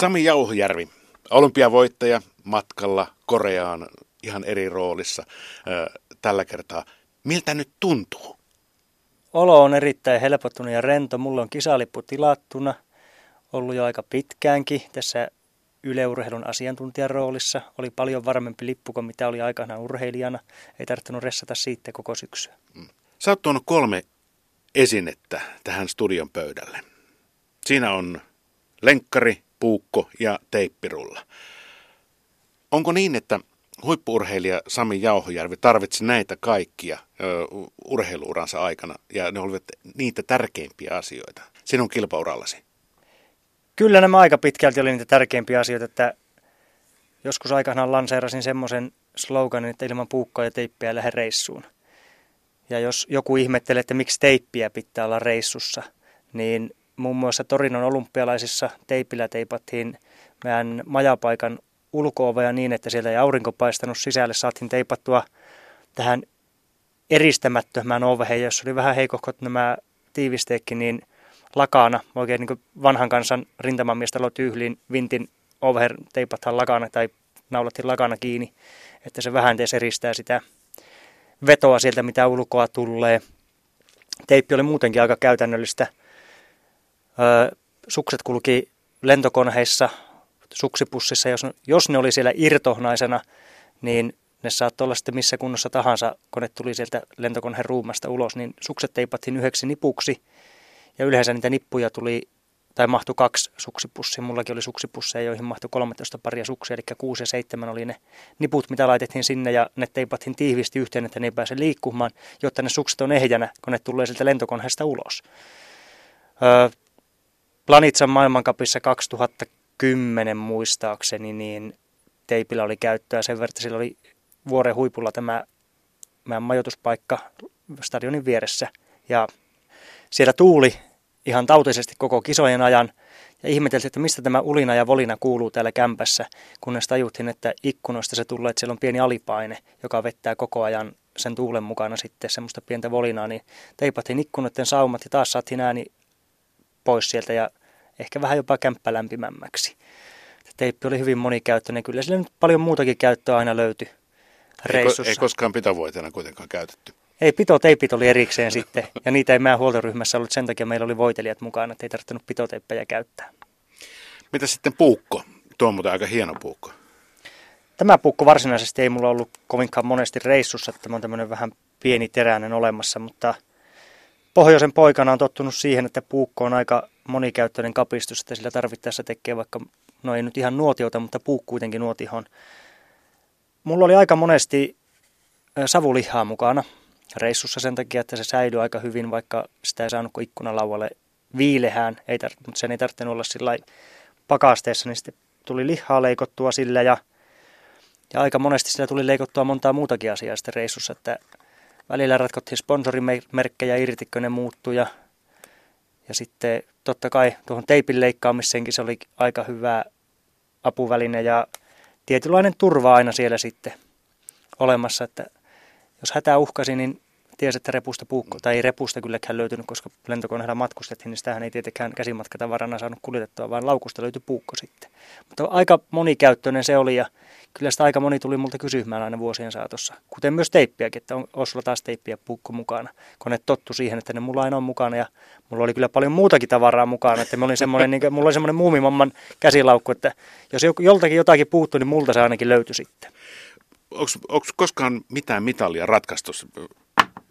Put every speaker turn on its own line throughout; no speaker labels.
Sami Jauhojärvi, olympiavoittaja matkalla Koreaan ihan eri roolissa tällä kertaa. Miltä nyt tuntuu?
Olo on erittäin helpottunut ja rento. Mulla on kisalippu tilattuna ollut jo aika pitkäänkin tässä yleurheilun asiantuntijan roolissa. Oli paljon varmempi lippu kuin mitä oli aikanaan urheilijana. Ei tarvinnut ressata siitä koko syksyä. Mm.
Sä oot tuonut kolme esinettä tähän studion pöydälle. Siinä on lenkkari, puukko ja teippirulla. Onko niin, että huippuurheilija Sami Jauhojärvi tarvitsi näitä kaikkia ö, urheiluuransa aikana ja ne olivat niitä tärkeimpiä asioita sinun kilpaurallasi?
Kyllä nämä aika pitkälti oli niitä tärkeimpiä asioita, että joskus aikanaan lanseerasin semmoisen sloganin, että ilman puukkoa ja teippiä lähde reissuun. Ja jos joku ihmettelee, että miksi teippiä pitää olla reissussa, niin muun muassa Torinon olympialaisissa teipillä teipattiin meidän majapaikan ulko niin, että sieltä ei aurinko paistanut sisälle. Saatiin teipattua tähän eristämättömään oveen, jossa oli vähän heikohkot nämä tiivisteekki, niin lakana, oikein niin vanhan kansan rintamamiestä tyyhliin vintin over teipathan lakana tai naulattiin lakana kiinni, että se vähän tees eristää sitä vetoa sieltä, mitä ulkoa tulee. Teippi oli muutenkin aika käytännöllistä. Sukset kulki lentokoneissa, suksipussissa, jos, jos ne oli siellä irtohnaisena, niin ne saattoi olla sitten missä kunnossa tahansa, kun ne tuli sieltä lentokoneen ruumasta ulos, niin sukset teipattiin yhdeksi nipuksi. Ja yleensä niitä nippuja tuli, tai mahtui kaksi suksipussia. Mullakin oli suksipusseja, joihin mahtui 13 paria suksia, eli 6 ja 7 oli ne niput, mitä laitettiin sinne, ja ne teipattiin tiivisti yhteen, että ne ei pääse liikkumaan, jotta ne sukset on ehjänä, kun ne tulee sieltä lentokoneesta ulos. Öö, Planitsan maailmankapissa 2010 muistaakseni, niin teipillä oli käyttöä sen verran, että sillä oli vuoren huipulla tämä meidän majoituspaikka stadionin vieressä. Ja siellä tuuli ihan tautisesti koko kisojen ajan ja ihmeteltiin, että mistä tämä ulina ja volina kuuluu täällä kämpässä, kunnes tajuttiin, että ikkunoista se tulee, että siellä on pieni alipaine, joka vettää koko ajan sen tuulen mukana sitten semmoista pientä volinaa, niin teipattiin ikkunoiden saumat ja taas saatiin ääni pois sieltä ja ehkä vähän jopa kämppä lämpimämmäksi. Teippi oli hyvin monikäyttöinen, kyllä sillä nyt paljon muutakin käyttöä aina löytyi reissussa.
Ei, ei koskaan pitovoitena kuitenkaan käytetty.
Ei, pitoteipit oli erikseen sitten, ja niitä ei meidän huoltoryhmässä ollut, sen takia meillä oli voitelijat mukana, että ei tarvinnut pitoteippejä käyttää.
Mitä sitten puukko? Tuo on muuten aika hieno puukko.
Tämä puukko varsinaisesti ei mulla ollut kovinkaan monesti reissussa, että tämä on tämmöinen vähän pieni teräinen olemassa, mutta pohjoisen poikana on tottunut siihen, että puukko on aika monikäyttöinen kapistus, että sillä tarvittaessa tekee vaikka, no ei nyt ihan nuotiota, mutta puukko kuitenkin nuotihon. Mulla oli aika monesti savulihaa mukana, reissussa sen takia, että se säilyi aika hyvin, vaikka sitä ei saanut ikkunalaualle viilehään, ei tar- mutta sen ei tarvinnut olla sillä pakasteessa, niin sitten tuli lihaa leikottua sillä ja, ja aika monesti sillä tuli leikottua montaa muutakin asiaa sitten reissussa, että välillä ratkottiin sponsorimerkkejä irti, kun ne muuttui ja, ja sitten totta kai tuohon teipin leikkaamiseenkin se oli aika hyvä apuväline ja tietynlainen turva aina siellä sitten olemassa, että jos hätä uhkasi, niin tiesi, että repusta puukko, tai ei repusta kylläkään löytynyt, koska lentokoneella matkustettiin, niin sitähän ei tietenkään käsimatkatavarana saanut kuljetettua, vaan laukusta löytyi puukko sitten. Mutta aika monikäyttöinen se oli, ja kyllä sitä aika moni tuli multa kysymään aina vuosien saatossa. Kuten myös teippiäkin, että on, olisi sulla taas teippiä puukko mukana, kun ne tottu siihen, että ne mulla aina on mukana, ja mulla oli kyllä paljon muutakin tavaraa mukana, että oli semmoinen, niin kuin, mulla oli semmoinen muumimamman käsilaukku, että jos joltakin jotakin puuttui, niin multa se ainakin löytyi sitten
onko koskaan mitään mitalia ratkaistu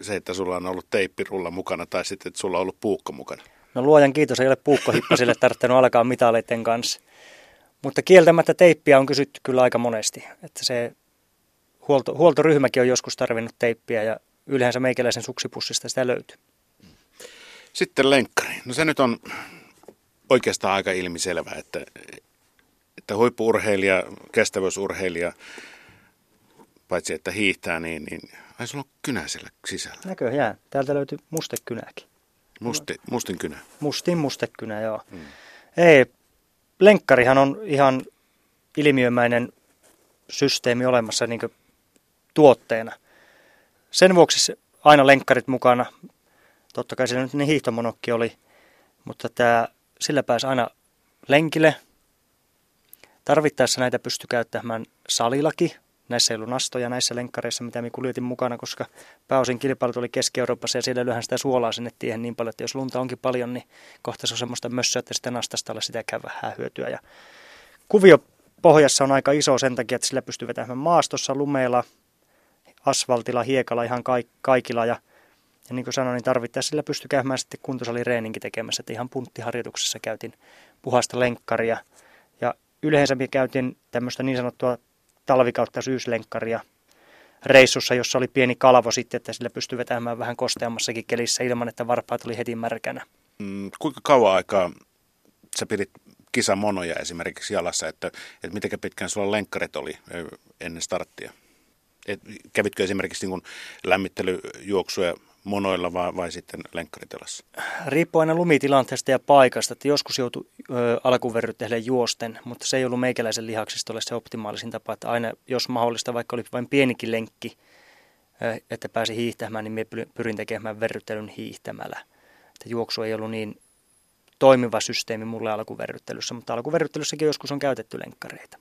se, että sulla on ollut teippirulla mukana tai sitten, että sulla on ollut puukko mukana?
No luojan kiitos, ei ole puukkohippasille tarvittanut alkaa mitaleiden kanssa. Mutta kieltämättä teippiä on kysytty kyllä aika monesti. Että se huolto, huoltoryhmäkin on joskus tarvinnut teippiä ja yleensä meikäläisen suksipussista sitä löytyy.
Sitten lenkkari. No se nyt on oikeastaan aika ilmiselvä, että, että huippuurheilija, kestävyysurheilija paitsi että hiihtää, niin, niin ai sulla on kynä siellä sisällä.
Näköjään. Täältä löytyy mustekynäkin.
Musti, mustin kynä.
Mustin mustekynä, joo. Mm. Ei, lenkkarihan on ihan ilmiömäinen systeemi olemassa niin tuotteena. Sen vuoksi se, aina lenkkarit mukana. Totta kai siellä nyt niin hiihtomonokki oli, mutta tämä, sillä pääsi aina lenkille Tarvittaessa näitä pystyi käyttämään salillakin. Näissä ei ollut nastoja näissä lenkkareissa, mitä me kuljetin mukana, koska pääosin kilpailut oli Keski-Euroopassa ja siellä lyhän sitä suolaa sinne tiehen niin paljon, että jos lunta onkin paljon, niin kohta se on semmoista mössöä, että sitä nastasta olla sitäkään vähän hyötyä. Ja kuvio pohjassa on aika iso sen takia, että sillä pystyy vetämään maastossa, lumeilla, asfaltilla, hiekalla, ihan kaikilla. Ja, ja niin kuin sanoin, niin tarvittaessa sillä pystyy käymään sitten kuntosalireeninkin tekemässä. Että ihan punttiharjoituksessa käytin puhasta lenkkaria. Ja yleensä me käytin tämmöistä niin sanottua talvikautta syyslenkkaria reissussa, jossa oli pieni kalvo sitten, että sillä pystyi vetämään vähän kosteammassakin kelissä ilman, että varpaat oli heti märkänä.
Mm, kuinka kauan aikaa sä pidit kisamonoja esimerkiksi jalassa, että, että miten pitkään sulla lenkkarit oli ennen starttia? Et kävitkö esimerkiksi niin lämmittelyjuoksuja monoilla vai, vai sitten lenkkaritelassa?
Riippuu aina lumitilanteesta ja paikasta, että joskus joutui alkuverryttäjille juosten, mutta se ei ollut meikäläisen lihaksistolle se optimaalisin tapa, että aina jos mahdollista, vaikka oli vain pienikin lenkki, ö, että pääsi hiihtämään, niin pyrin tekemään verryttelyn hiihtämällä. Että juoksu ei ollut niin toimiva systeemi mulle alkuverryttelyssä, mutta alkuverryttelyssäkin joskus on käytetty lenkkareita.